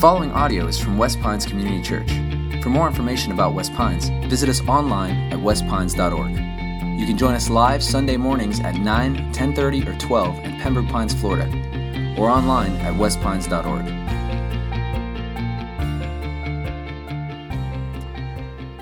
following audio is from West Pines Community Church. For more information about West Pines, visit us online at westpines.org. You can join us live Sunday mornings at 9, 10:30, or 12 in Pembroke Pines, Florida, or online at westpines.org.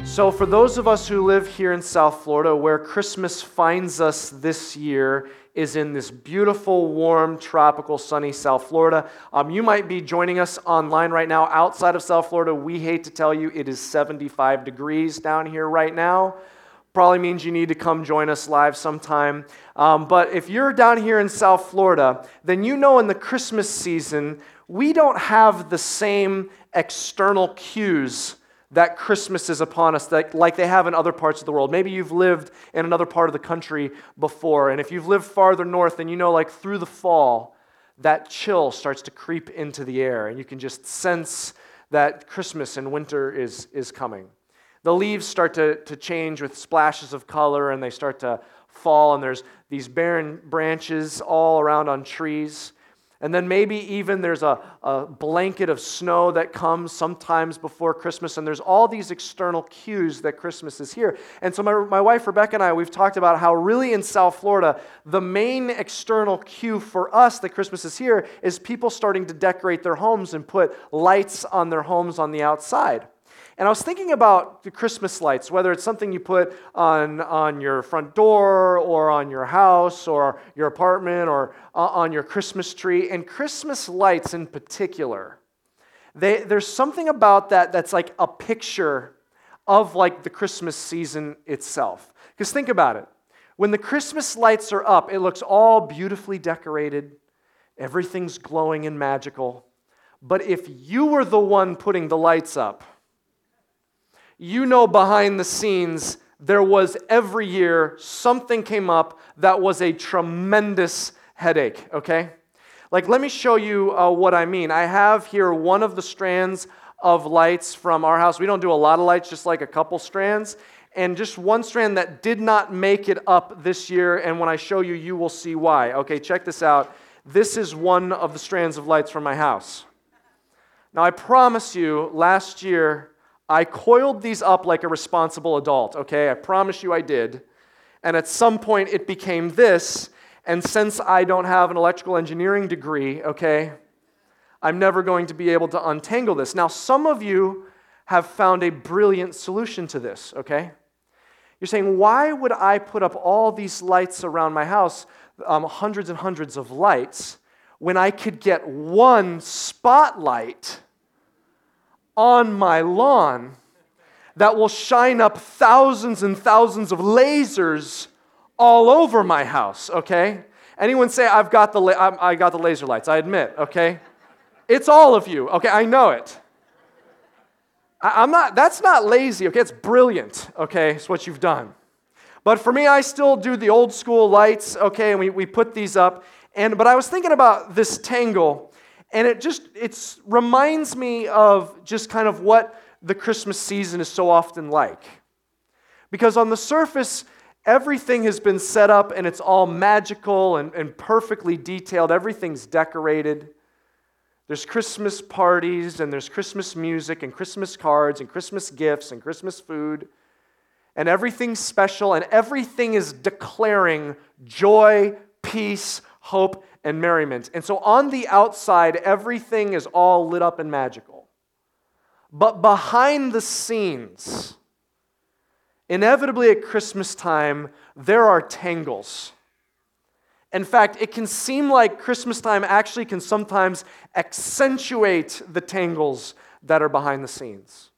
So, for those of us who live here in South Florida, where Christmas finds us this year is in this beautiful, warm, tropical, sunny South Florida. Um, you might be joining us online right now outside of South Florida. We hate to tell you it is 75 degrees down here right now. Probably means you need to come join us live sometime. Um, but if you're down here in South Florida, then you know in the Christmas season, we don't have the same external cues that Christmas is upon us, that, like they have in other parts of the world. Maybe you've lived in another part of the country before, and if you've lived farther north, then you know, like through the fall, that chill starts to creep into the air, and you can just sense that Christmas and winter is, is coming. The leaves start to, to change with splashes of color, and they start to fall, and there's these barren branches all around on trees. And then maybe even there's a, a blanket of snow that comes sometimes before Christmas, and there's all these external cues that Christmas is here. And so, my, my wife Rebecca and I, we've talked about how really in South Florida, the main external cue for us that Christmas is here is people starting to decorate their homes and put lights on their homes on the outside. And I was thinking about the Christmas lights, whether it's something you put on, on your front door or on your house or your apartment or uh, on your Christmas tree. And Christmas lights in particular, they, there's something about that that's like a picture of like the Christmas season itself. Because think about it. When the Christmas lights are up, it looks all beautifully decorated. Everything's glowing and magical. But if you were the one putting the lights up, you know behind the scenes there was every year something came up that was a tremendous headache, okay? Like, let me show you uh, what I mean. I have here one of the strands of lights from our house. We don't do a lot of lights, just like a couple strands. And just one strand that did not make it up this year. And when I show you, you will see why. Okay, check this out. This is one of the strands of lights from my house. Now, I promise you, last year, I coiled these up like a responsible adult, okay? I promise you I did. And at some point it became this, and since I don't have an electrical engineering degree, okay, I'm never going to be able to untangle this. Now, some of you have found a brilliant solution to this, okay? You're saying, why would I put up all these lights around my house, um, hundreds and hundreds of lights, when I could get one spotlight? On my lawn that will shine up thousands and thousands of lasers all over my house, okay? Anyone say, I've got the, la- I got the laser lights? I admit, okay? It's all of you, okay? I know it. I- I'm not, that's not lazy, okay? It's brilliant, okay? It's what you've done. But for me, I still do the old school lights, okay? And we, we put these up. And, but I was thinking about this tangle and it just it reminds me of just kind of what the Christmas season is so often like. Because on the surface, everything has been set up and it's all magical and, and perfectly detailed. Everything's decorated. There's Christmas parties and there's Christmas music and Christmas cards and Christmas gifts and Christmas food. And everything's special and everything is declaring joy, peace, hope, and merriment. And so on the outside, everything is all lit up and magical. But behind the scenes, inevitably at Christmas time, there are tangles. In fact, it can seem like Christmas time actually can sometimes accentuate the tangles that are behind the scenes.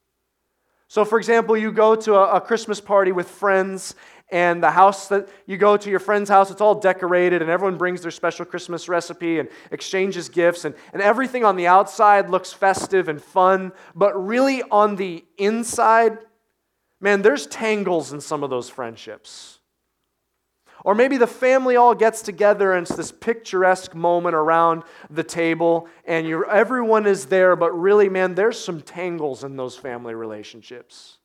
So, for example, you go to a, a Christmas party with friends, and the house that you go to, your friend's house, it's all decorated, and everyone brings their special Christmas recipe and exchanges gifts, and, and everything on the outside looks festive and fun, but really on the inside, man, there's tangles in some of those friendships. Or maybe the family all gets together and it's this picturesque moment around the table, and everyone is there, but really, man, there's some tangles in those family relationships.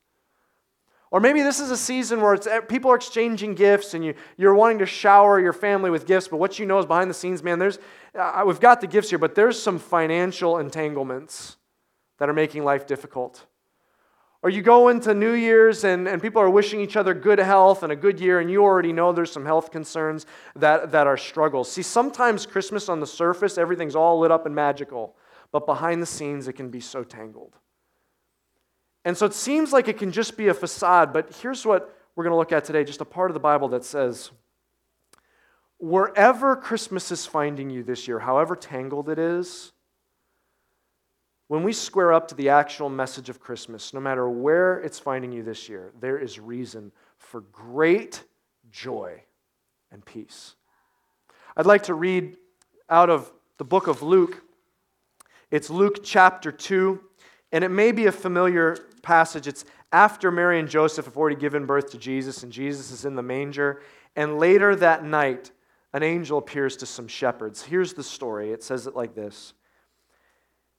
Or maybe this is a season where it's, people are exchanging gifts and you, you're wanting to shower your family with gifts, but what you know is behind the scenes, man, there's, uh, we've got the gifts here, but there's some financial entanglements. that are making life difficult. Or you go into New Year's and, and people are wishing each other good health and a good year, and you already know there's some health concerns that, that are struggles. See, sometimes Christmas on the surface, everything's all lit up and magical, but behind the scenes, it can be so tangled. And so it seems like it can just be a facade, but here's what we're going to look at today just a part of the Bible that says, wherever Christmas is finding you this year, however tangled it is, when we square up to the actual message of Christmas, no matter where it's finding you this year, there is reason for great joy and peace. I'd like to read out of the book of Luke. It's Luke chapter 2, and it may be a familiar passage. It's after Mary and Joseph have already given birth to Jesus, and Jesus is in the manger. And later that night, an angel appears to some shepherds. Here's the story it says it like this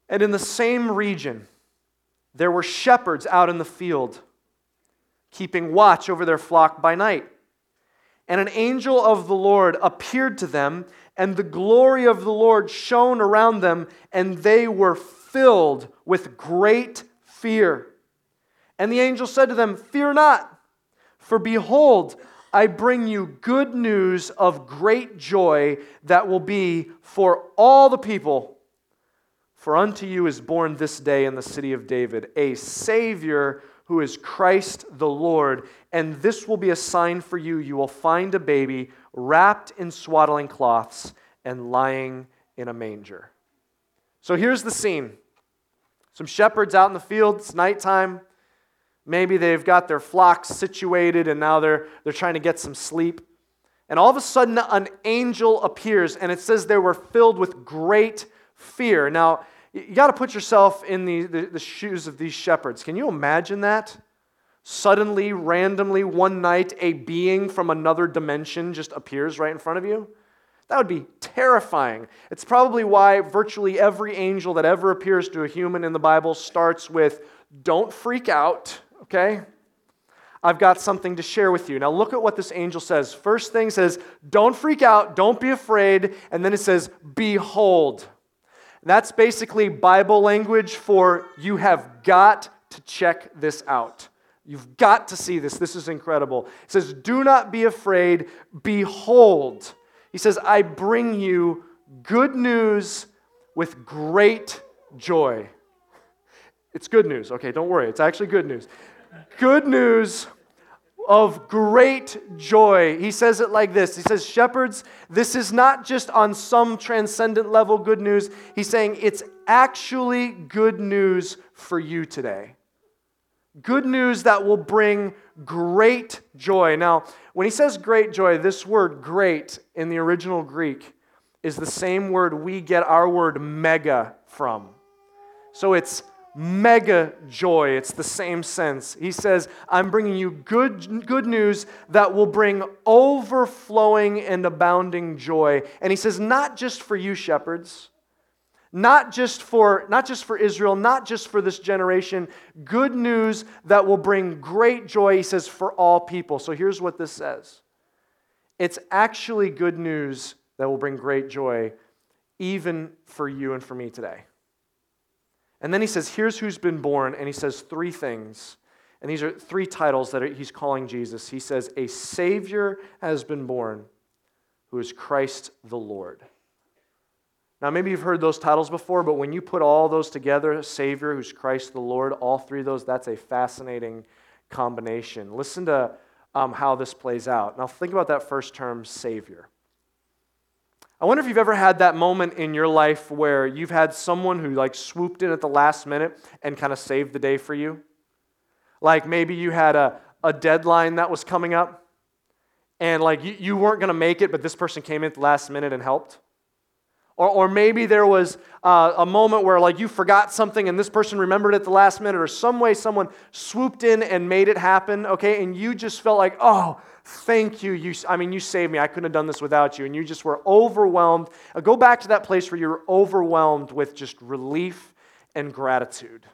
And in the same region, there were shepherds out in the field, keeping watch over their flock by night. And an angel of the Lord appeared to them, and the glory of the Lord shone around them, and they were filled with great fear. And the angel said to them, Fear not, for behold, I bring you good news of great joy that will be for all the people. For unto you is born this day in the city of David a Savior who is Christ the Lord. And this will be a sign for you. You will find a baby wrapped in swaddling cloths and lying in a manger. So here's the scene some shepherds out in the field, it's nighttime. Maybe they've got their flocks situated and now they're, they're trying to get some sleep. And all of a sudden, an angel appears, and it says they were filled with great fear. Now, you got to put yourself in the, the, the, shoes of these shepherds. Can you imagine that? Suddenly, randomly, one night, a being from another dimension just appears right in front of you? That would be terrifying. It's probably why virtually every angel that ever appears to a human in the Bible starts with, Don't freak out okay? I've got something to share with you. Now, look at what this angel says. First thing says, Don't freak out, don't be afraid. And then it says, Behold. That's basically Bible language for you have got to check this out. You've got to see this. This is incredible. It says, Do not be afraid. Behold. He says, I bring you good news with great joy. It's good news. Okay, don't worry. It's actually good news good news of great joy. He says it like this He says, Shepherds, this is not just on some transcendent level good news. He's saying it's actually good news for you today. Good news that will bring great joy. Now, when he says great joy, this word great in the original Greek is the same word we get our word mega from. So it's mega joy. It's the same sense. He says, I'm bringing you good, good news that will bring overflowing and abounding joy. And he says, not just for you, shepherds. Not just for not just for Israel, not just for this generation, good news that will bring great joy, he says, for all people. So here's what this says. It's actually good news that will bring great joy even for you and for me today. And then he says, Here's who's been born. And he says three things. And these are three titles that he's calling Jesus. He says, A Savior has been born, who is Christ the Lord. Now, maybe you've heard those titles before, but when you put all those together, Savior who's Christ the Lord, all three of those, that's a fascinating combination. Listen to um, how this plays out. Now, think about that first term, Savior. I wonder if you've ever had that moment in your life where you've had someone who like swooped in at the last minute and kind of saved the day for you. Like maybe you had a, a deadline that was coming up and like you, you weren't going to make it, but this person came in at the last minute and helped. Or, or maybe there was uh, a moment where like you forgot something and this person remembered it the last minute or some way someone swooped in and made it happen, okay? And you just felt like, oh, thank you. you I mean, you saved me. I couldn't have done this without you. And you just were overwhelmed. Uh, go back to that place where you were overwhelmed with just relief and gratitude.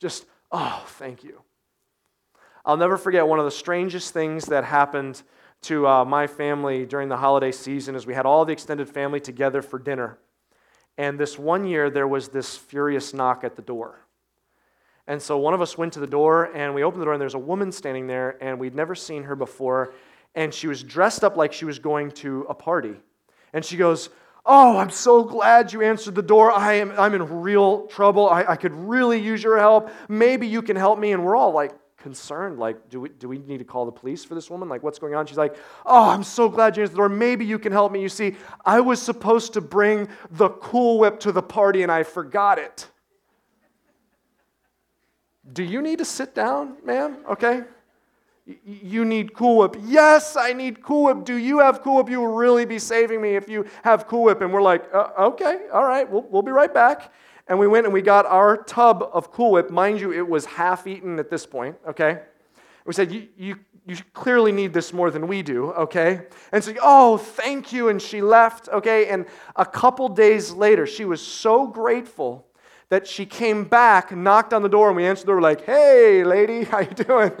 Just, oh, thank you. I'll never forget one of the strangest things that happened to uh, my family during the holiday season is we had all the extended family together for dinner. And this one year, there was this furious knock at the door. And so one of us went to the door and we opened the door and there's a woman standing there and we'd never seen her before. And she was dressed up like she was going to a party. And she goes, Oh, I'm so glad you answered the door. I am, I'm in real trouble. I, I could really use your help. Maybe you can help me. And we're all like, concerned like do we, do we need to call the police for this woman like what's going on she's like oh i'm so glad you answered the door maybe you can help me you see i was supposed to bring the cool whip to the party and i forgot it do you need to sit down ma'am okay you need Cool Whip. Yes, I need Cool Whip. Do you have Cool Whip? You will really be saving me if you have Cool Whip. And we're like, uh, okay, all right, we'll, we'll be right back. And we went and we got our tub of Cool Whip. Mind you, it was half eaten at this point, okay? We said, you, you, you clearly need this more than we do, okay? And so, oh, thank you. And she left, okay? And a couple days later, she was so grateful that she came back, knocked on the door, and we answered the door, like, hey, lady, how you doing?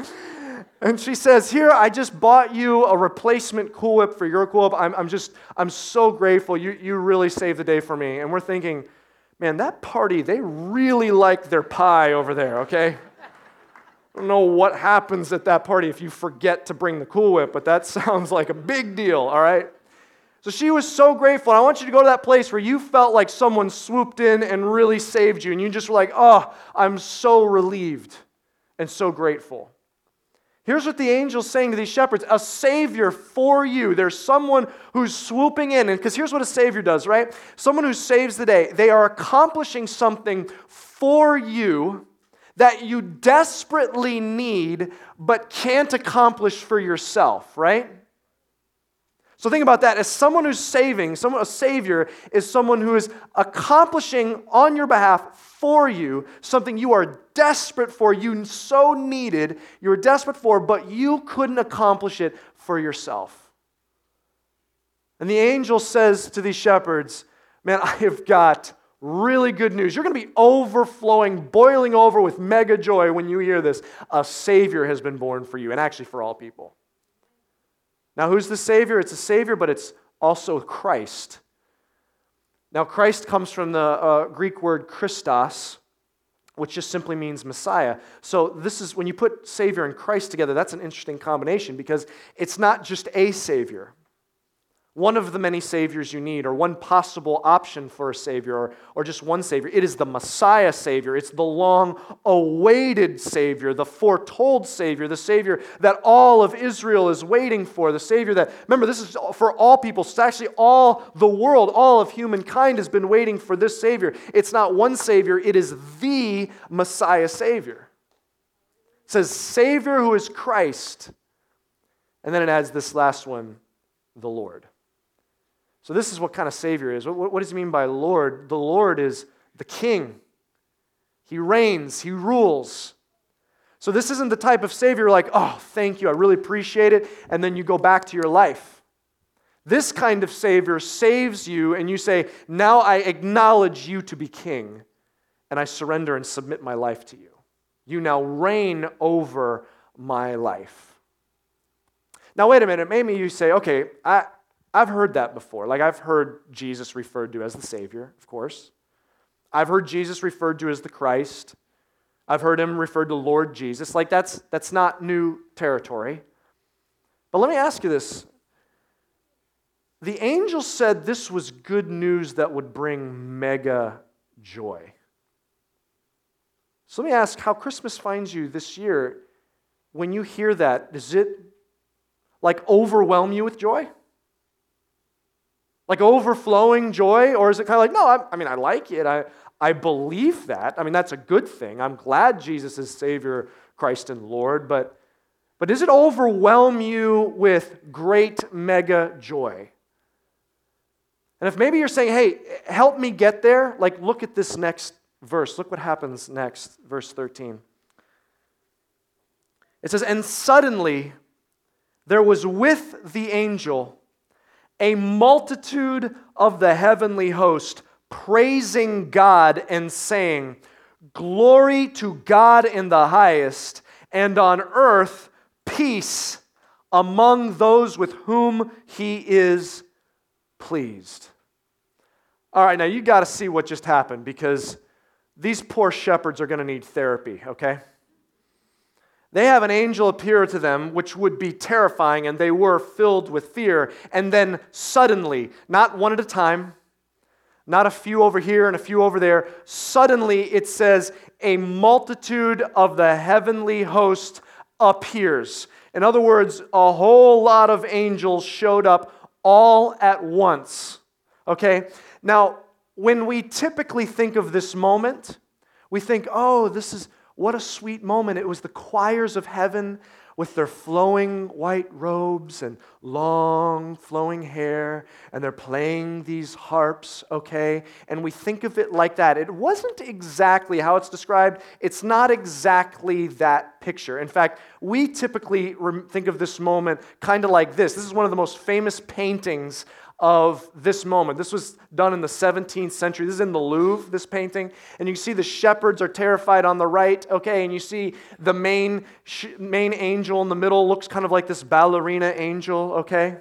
And she says, Here, I just bought you a replacement Cool Whip for your Cool Whip. I'm, I'm just, I'm so grateful. You, you really saved the day for me. And we're thinking, man, that party, they really like their pie over there, okay? I don't know what happens at that party if you forget to bring the Cool Whip, but that sounds like a big deal, all right? So she was so grateful. I want you to go to that place where you felt like someone swooped in and really saved you, and you just were like, oh, I'm so relieved and so grateful. Here's what the angel's saying to these shepherds a savior for you. There's someone who's swooping in. And because here's what a savior does, right? Someone who saves the day. They are accomplishing something for you that you desperately need but can't accomplish for yourself, right? So think about that. As someone who's saving, someone a savior is someone who is accomplishing on your behalf for you something you are desperate for, you so needed, you were desperate for, but you couldn't accomplish it for yourself. And the angel says to these shepherds, Man, I have got really good news. You're going to be overflowing, boiling over with mega joy when you hear this. A Savior has been born for you, and actually for all people. Now, who's the Savior? It's a Savior, but it's also Christ. Now, Christ comes from the uh, Greek word Christos, which just simply means Messiah. So, this is when you put Savior and Christ together, that's an interesting combination because it's not just a Savior one of the many saviors you need, or one possible option for a savior, or, or just one savior. It is the Messiah savior. It's the long awaited savior, the foretold savior, the savior that all of Israel is waiting for, the savior that, remember, this is for all people. It's actually all the world, all of humankind has been waiting for this savior. It's not one savior, it is the Messiah savior. It says, Savior who is Christ. And then it adds this last one, the Lord. So, this is what kind of Savior is. What, what does he mean by Lord? The Lord is the King, He reigns, He rules. So, this isn't the type of Savior like, oh, thank you, I really appreciate it, and then you go back to your life. This kind of Savior saves you, and you say, now I acknowledge you to be King, and I surrender and submit my life to you. You now reign over my life. Now, wait a minute. Maybe you say, okay, I, I've heard that before. Like, I've heard Jesus referred to as the Savior, of course. I've heard Jesus referred to as the Christ. I've heard him referred to Lord Jesus. Like, that's, that's not new territory. But let me ask you this the angel said this was good news that would bring mega joy. So let me ask how Christmas finds you this year. When you hear that, does it like overwhelm you with joy? Like overflowing joy? Or is it kind of like, no, I, I mean, I like it. I, I believe that. I mean, that's a good thing. I'm glad Jesus is Savior, Christ, and Lord. But, but does it overwhelm you with great mega joy? And if maybe you're saying, hey, help me get there, like look at this next verse. Look what happens next, verse 13. It says, And suddenly there was with the angel a multitude of the heavenly host praising God and saying, Glory to God in the highest, and on earth peace among those with whom he is pleased. All right, now you got to see what just happened because these poor shepherds are going to need therapy, okay? They have an angel appear to them, which would be terrifying, and they were filled with fear. And then suddenly, not one at a time, not a few over here and a few over there, suddenly it says, a multitude of the heavenly host appears. In other words, a whole lot of angels showed up all at once. Okay? Now, when we typically think of this moment, we think, oh, this is what a sweet moment. It was the choirs of heaven with their flowing white robes and long flowing hair, and they're playing these harps, okay? And we think of it like that. It wasn't exactly how it's described, it's not exactly that picture. In fact, we typically think of this moment kind of like this. This is one of the most famous paintings of this moment. This was done in the 17th century. This is in the Louvre, this painting. And you see the shepherds are terrified on the right, okay? And you see the main, main angel in the middle looks kind of like this ballerina angel, okay?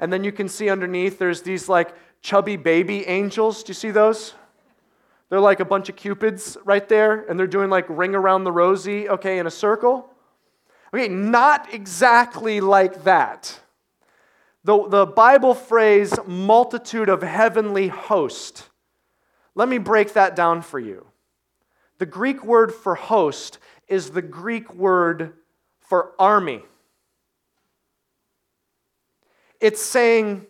And then you can see underneath there's these like chubby baby angels. Do you see those? They're like a bunch of cupids right there, and they're doing like ring around the rosy, okay, in a circle. Okay, not exactly like that. The, the Bible phrase multitude of heavenly host, let me break that down for you. The Greek word for host is the Greek word for army. It's saying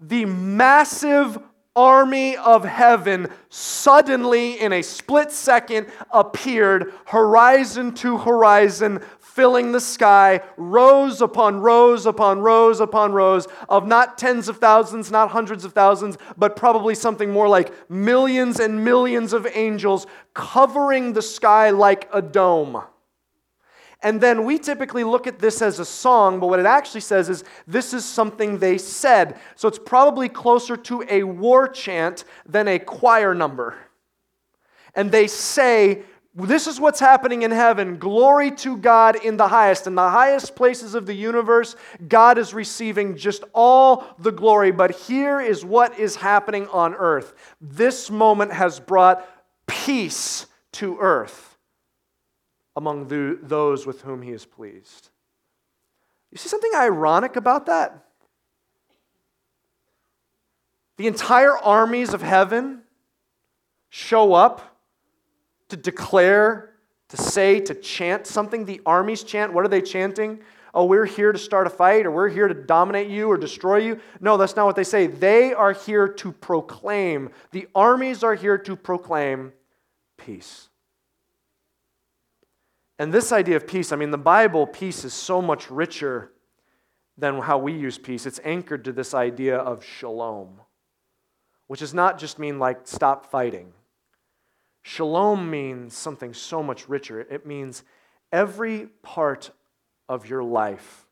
the massive army of heaven suddenly, in a split second, appeared horizon to horizon, filling the sky, rows upon rows upon rows upon rows of not tens of thousands, not hundreds of thousands, but probably something more like millions and millions of angels covering the sky like a dome. And then we typically look at this as a song, but what it actually says is this is something they said. So it's probably closer to a war chant than a choir number. And they say, this is what's happening in heaven. Glory to God in the highest. In the highest places of the universe, God is receiving just all the glory. But here is what is happening on earth. This moment has brought peace to earth among the, those with whom he is pleased. You see something ironic about that? The entire armies of heaven show up to declare, to say, to chant something. The armies chant. What are they chanting? Oh, we're here to start a fight or we're here to dominate you or destroy you. No, that's not what they say. They are here to proclaim. The armies are here to proclaim peace. And this idea of peace, I mean, the Bible, peace is so much richer than how we use peace. It's anchored to this idea of shalom, which does not just mean like stop fighting. Shalom means something so much richer. It means every part of your life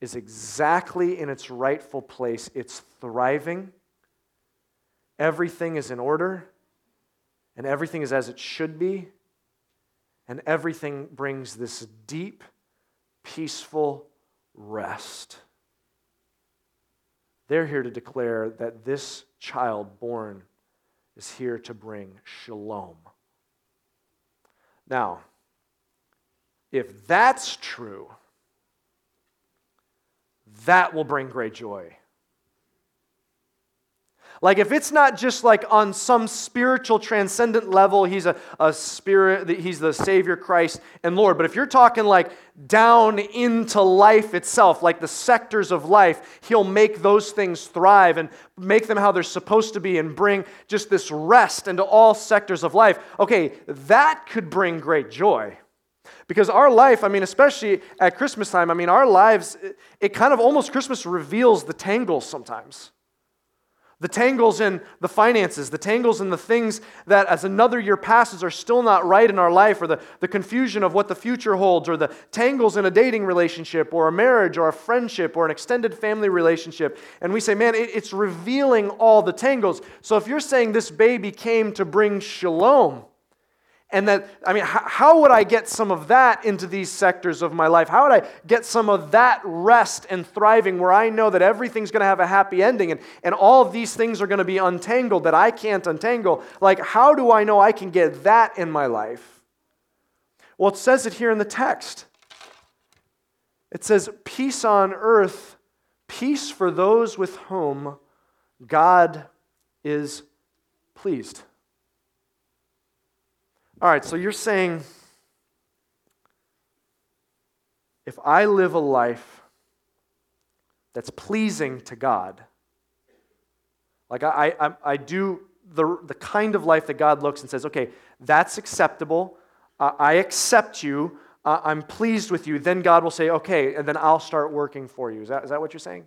is exactly in its rightful place. It's thriving, everything is in order, and everything is as it should be, and everything brings this deep, peaceful rest. They're here to declare that this child born is here to bring shalom. Now, if that's true, that will bring great joy. Like, if it's not just like on some spiritual transcendent level, he's a, a spirit, he's the Savior, Christ, and Lord. But if you're talking like down into life itself, like the sectors of life, he'll make those things thrive and make them how they're supposed to be and bring just this rest into all sectors of life. Okay, that could bring great joy. Because our life, I mean, especially at Christmas time, I mean, our lives, it, it kind of almost Christmas reveals the tangles sometimes. The tangles in the finances, the tangles in the things that as another year passes are still not right in our life, or the, the confusion of what the future holds, or the tangles in a dating relationship, or a marriage, or a friendship, or an extended family relationship. And we say, man, it, it's revealing all the tangles. So if you're saying this baby came to bring shalom, And that, I mean, how, how, would I get some of that into these sectors of my life? How would I get some of that rest and thriving where I know that everything's going to have a happy ending and, and all of these things are going to be untangled that I can't untangle? Like, how do I know I can get that in my life? Well, it says it here in the text. It says, Peace on earth, peace for those with whom God is pleased. All right, so you're saying if I live a life that's pleasing to God, like I, I, I do the, the kind of life that God looks and says, okay, that's acceptable. I accept you. I'm pleased with you. Then God will say, okay, and then I'll start working for you. Is that, is that what you're saying?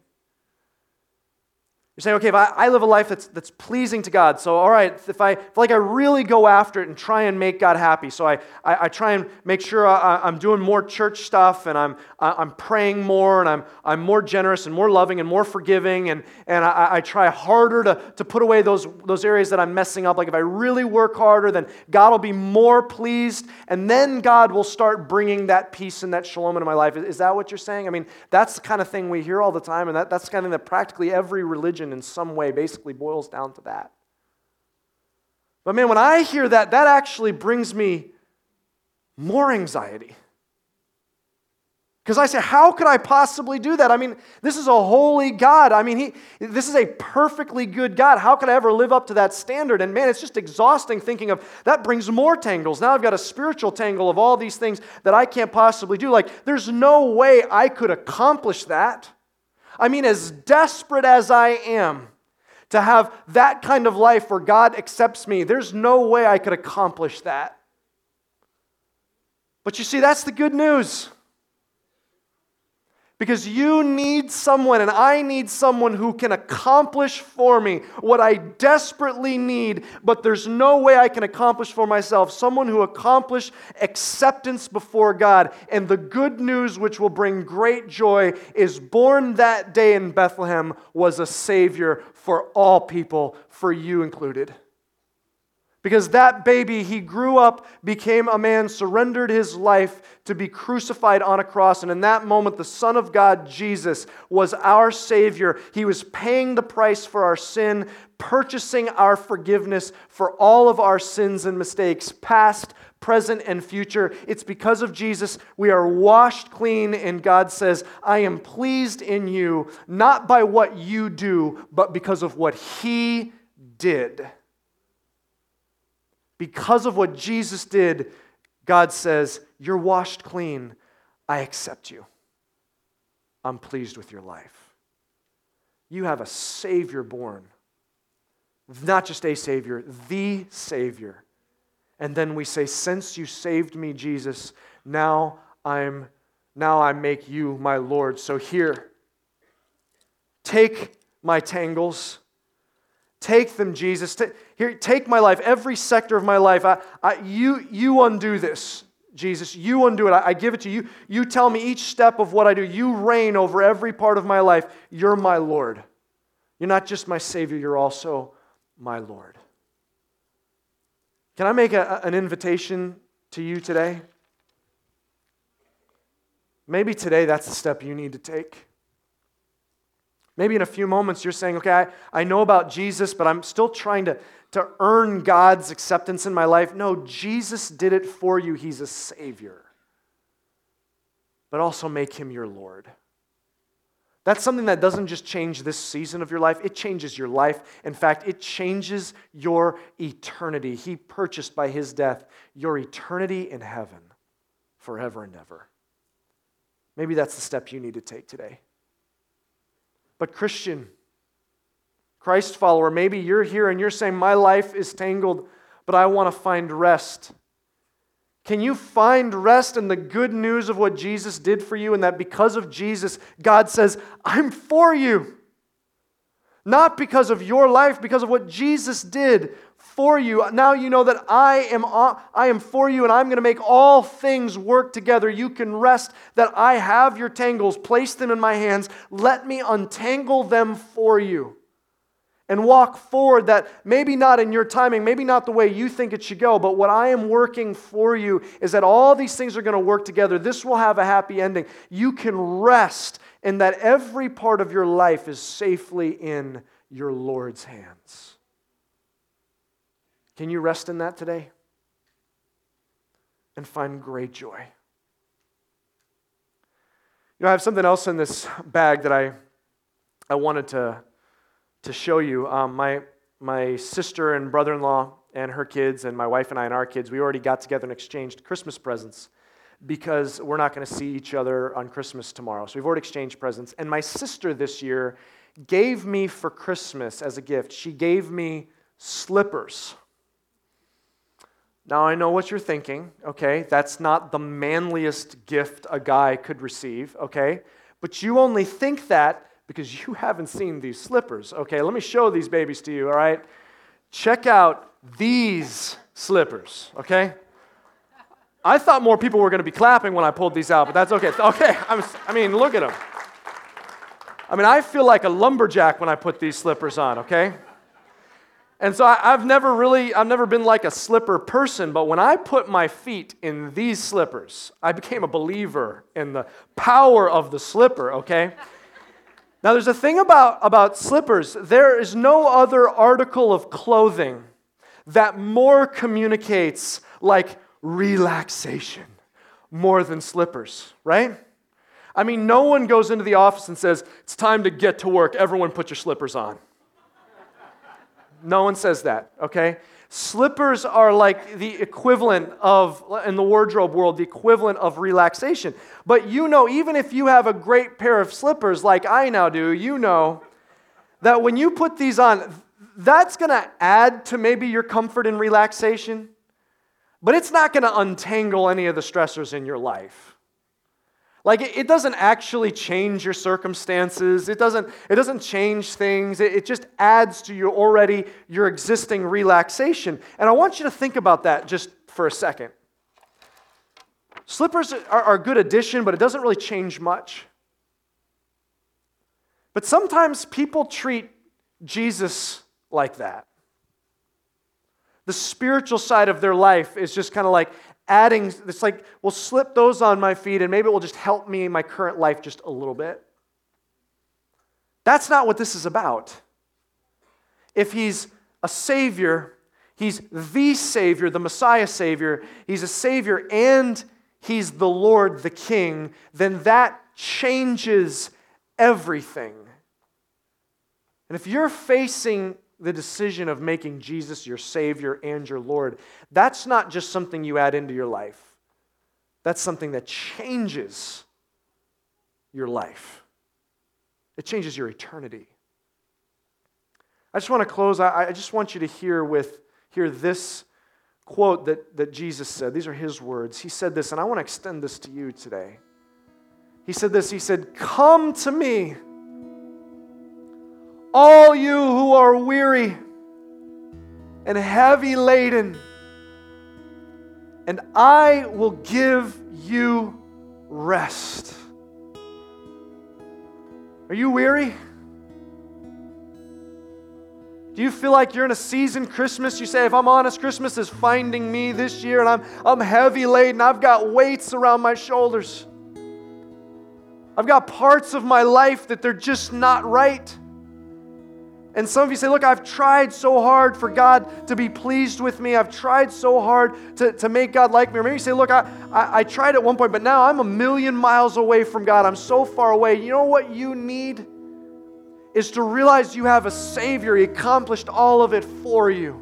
You're saying, okay, if I, I, live a life that's, that's pleasing to God, so all right, if I if like I really go after it and try and make God happy, so I, I, I try and make sure I, am doing more church stuff and I'm, I'm praying more and I'm, I'm more generous and more loving and more forgiving and, and I, I try harder to, to put away those, those areas that I'm messing up. Like if I really work harder, then God will be more pleased and then God will start bringing that peace and that shalom into my life. Is, is that what you're saying? I mean, that's the kind of thing we hear all the time and that, that's the kind of thing that practically every religion religion in some way basically boils down to that. But man, when I hear that, that actually brings me more anxiety. Because I say, how could I possibly do that? I mean, this is a holy God. I mean, he, this is a perfectly good God. How could I ever live up to that standard? And man, it's just exhausting thinking of that brings more tangles. Now I've got a spiritual tangle of all these things that I can't possibly do. Like, there's no way I could accomplish that. I mean, as desperate as I am to have that kind of life where God accepts me, there's no way I could accomplish that. But you see, that's the good news. Because you need someone, and I need someone who can accomplish for me what I desperately need, but there's no way I can accomplish for myself. Someone who accomplished acceptance before God. And the good news, which will bring great joy, is born that day in Bethlehem was a Savior for all people, for you included. Because that baby, he grew up, became a man, surrendered his life to be crucified on a cross. And in that moment, the Son of God, Jesus, was our Savior. He was paying the price for our sin, purchasing our forgiveness for all of our sins and mistakes, past, present, and future. It's because of Jesus we are washed clean, and God says, I am pleased in you, not by what you do, but because of what He did. Because of what Jesus did, God says, You're washed clean. I accept you. I'm pleased with your life. You have a Savior born. Not just a Savior, the Savior. And then we say, Since you saved me, Jesus, now I'm now I make you my Lord. So here, take my tangles Take them, Jesus. here, take my life, every sector of my life. I, I, you, you undo this, Jesus. You undo it. I, I give it to you. You tell me each step of what I do. You reign over every part of my life. You're my Lord. You're not just my Savior, you're also my Lord. Can I make a, an invitation to you today? Maybe today that's the step you need to take. Maybe in a few moments you're saying, okay, I, I know about Jesus, but I'm still trying to, to earn God's acceptance in my life. No, Jesus did it for you. He's a Savior. But also make Him your Lord. That's something that doesn't just change this season of your life, it changes your life. In fact, it changes your eternity. He purchased by His death your eternity in heaven forever and ever. Maybe that's the step you need to take today. But, Christian, Christ follower, maybe you're here and you're saying, My life is tangled, but I want to find rest. Can you find rest in the good news of what Jesus did for you and that because of Jesus, God says, I'm for you? Not because of your life, because of what Jesus did for you. Now you know that I am, I am for you and I'm going to make all things work together. You can rest that I have your tangles, place them in my hands. Let me untangle them for you. and walk forward that maybe not in your timing, maybe not the way you think it should go, but what I am working for you is that all these things are going to work together. This will have a happy ending. You can rest in that every part of your life is safely in your Lord's hands. Can you rest in that today? And find great joy. You know, I have something else in this bag that I, I wanted to to show you. Um, my, my sister and brother in law and her kids, and my wife and I and our kids, we already got together and exchanged Christmas presents because we're not going to see each other on Christmas tomorrow. So we've already exchanged presents. And my sister this year gave me for Christmas as a gift, she gave me slippers. Now I know what you're thinking, okay? That's not the manliest gift a guy could receive, okay? But you only think that because you haven't seen these slippers. Okay, let me show these babies to you, all right? Check out these slippers, okay? I thought more people were going to be clapping when I pulled these out, but that's okay. Okay, I'm, I mean, look at them. I mean, I feel like a lumberjack when I put these slippers on, okay? And so I, have never really, I've never been like a slipper person, but when I put my feet in these slippers, I became a believer in the power of the slipper, okay? Now, there's a thing about, about slippers. There is no other article of clothing that more communicates like relaxation more than slippers, right? I mean, no one goes into the office and says, It's time to get to work. Everyone put your slippers on. No one says that, okay? Slippers are like the equivalent of, in the wardrobe world, the equivalent of relaxation. But you know, even if you have a great pair of slippers like I now do, you know that when you put these on, that's going to add to maybe your comfort and relaxation, but it's not going to untangle any of the stressors in your life. Like it, doesn't actually change your circumstances. It doesn't, it doesn't change things. It, it just adds to your already your existing relaxation. And I want you to think about that just for a second. Slippers are, are a good addition, but it doesn't really change much. But sometimes people treat Jesus like that. The spiritual side of their life is just kind of like, adding, it's like, we'll slip those on my feet and maybe it will just help me in my current life just a little bit. That's not what this is about. If he's a savior, he's the savior, the Messiah savior, he's a savior and he's the Lord, the king, then that changes everything. And if you're facing the decision of making Jesus your Savior and your Lord, that's not just something you add into your life. That's something that changes your life. It changes your eternity. I just want to close. I, I just want you to hear with hear this quote that, that Jesus said. These are his words. He said this, and I want to extend this to you today. He said this, he said, Come to me all you who are weary and heavy laden, and I will give you rest. Are you weary? Do you feel like you're in a season Christmas? You say, if I'm honest, Christmas is finding me this year and I'm, I'm heavy laden. I've got weights around my shoulders. I've got parts of my life that they're just not right. And some of you say, Look, I've tried so hard for God to be pleased with me. I've tried so hard to, to make God like me. Or maybe you say, Look, I, I, I tried at one point, but now I'm a million miles away from God. I'm so far away. You know what you need? Is to realize you have a Savior. He accomplished all of it for you.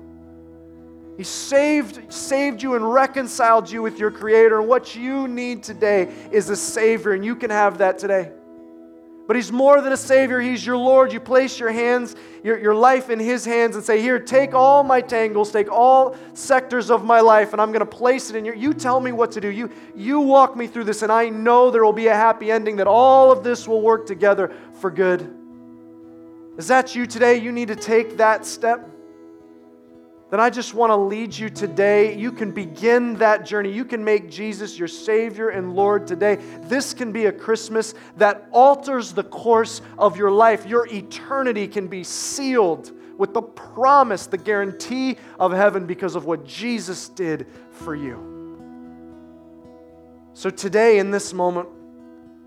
He saved, saved you and reconciled you with your Creator. And what you need today is a Savior, and you can have that today. But He's more than a Savior, He's your Lord. You place your hands, your, your life in His hands, and say, Here, take all my tangles, take all sectors of my life, and I'm going to place it in your. You tell me what to do. You, you walk me through this, and I know there will be a happy ending, that all of this will work together for good. Is that you today? You need to take that step then I just want to lead you today. You can begin that journey. You can make Jesus your Savior and Lord today. This can be a Christmas that alters the course of your life. Your eternity can be sealed with the promise, the guarantee of heaven because of what Jesus did for you. So today, in this moment,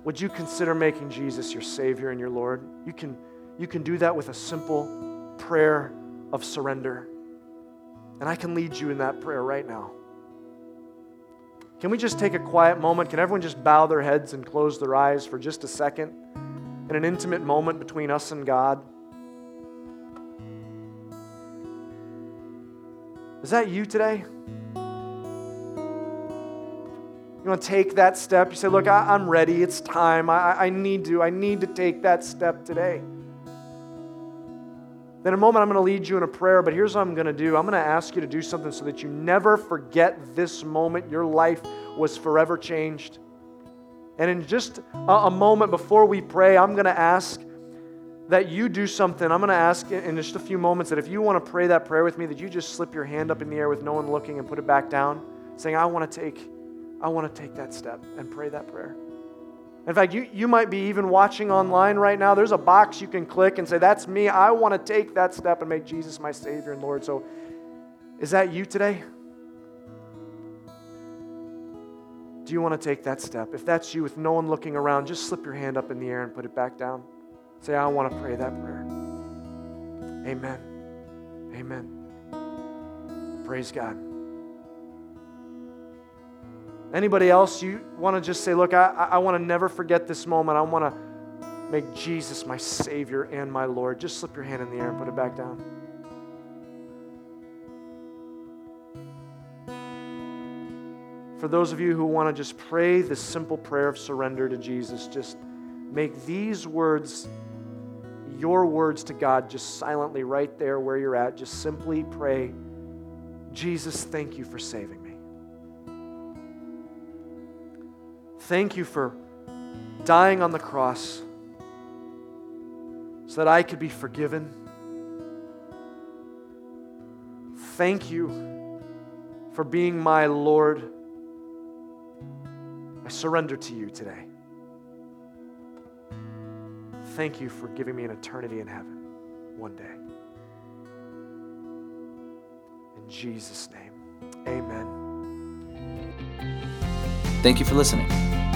would you consider making Jesus your Savior and your Lord? You can, you can do that with a simple prayer of surrender. And I can lead you in that prayer right now. Can we just take a quiet moment? Can everyone just bow their heads and close their eyes for just a second in an intimate moment between us and God? Is that you today? You want to take that step? You say, Look, I, am ready. It's time. I, I need to. I need to take that step today. In a moment, I'm going to lead you in a prayer, but here's what I'm going to do I'm going to ask you to do something so that you never forget this moment. Your life was forever changed. And in just a moment before we pray, I'm going to ask that you do something. I'm going to ask in just a few moments that if you want to pray that prayer with me, that you just slip your hand up in the air with no one looking and put it back down, saying, I want to take, I want to take that step and pray that prayer. In fact, you, you might be even watching online right now. There's a box you can click and say, That's me. I want to take that step and make Jesus my Savior and Lord. So, is that you today? Do you want to take that step? If that's you with no one looking around, just slip your hand up in the air and put it back down. Say, I want to pray that prayer. Amen. Amen. Praise God. Anybody else, you want to just say, Look, I, I want to never forget this moment. I want to make Jesus my Savior and my Lord. Just slip your hand in the air and put it back down. For those of you who want to just pray this simple prayer of surrender to Jesus, just make these words your words to God just silently right there where you're at. Just simply pray, Jesus, thank you for saving me. Thank you for dying on the cross so that I could be forgiven. Thank you for being my Lord. I surrender to you today thank you for giving me an eternity in heaven one day. In Jesus' name, amen. Thank you for listening.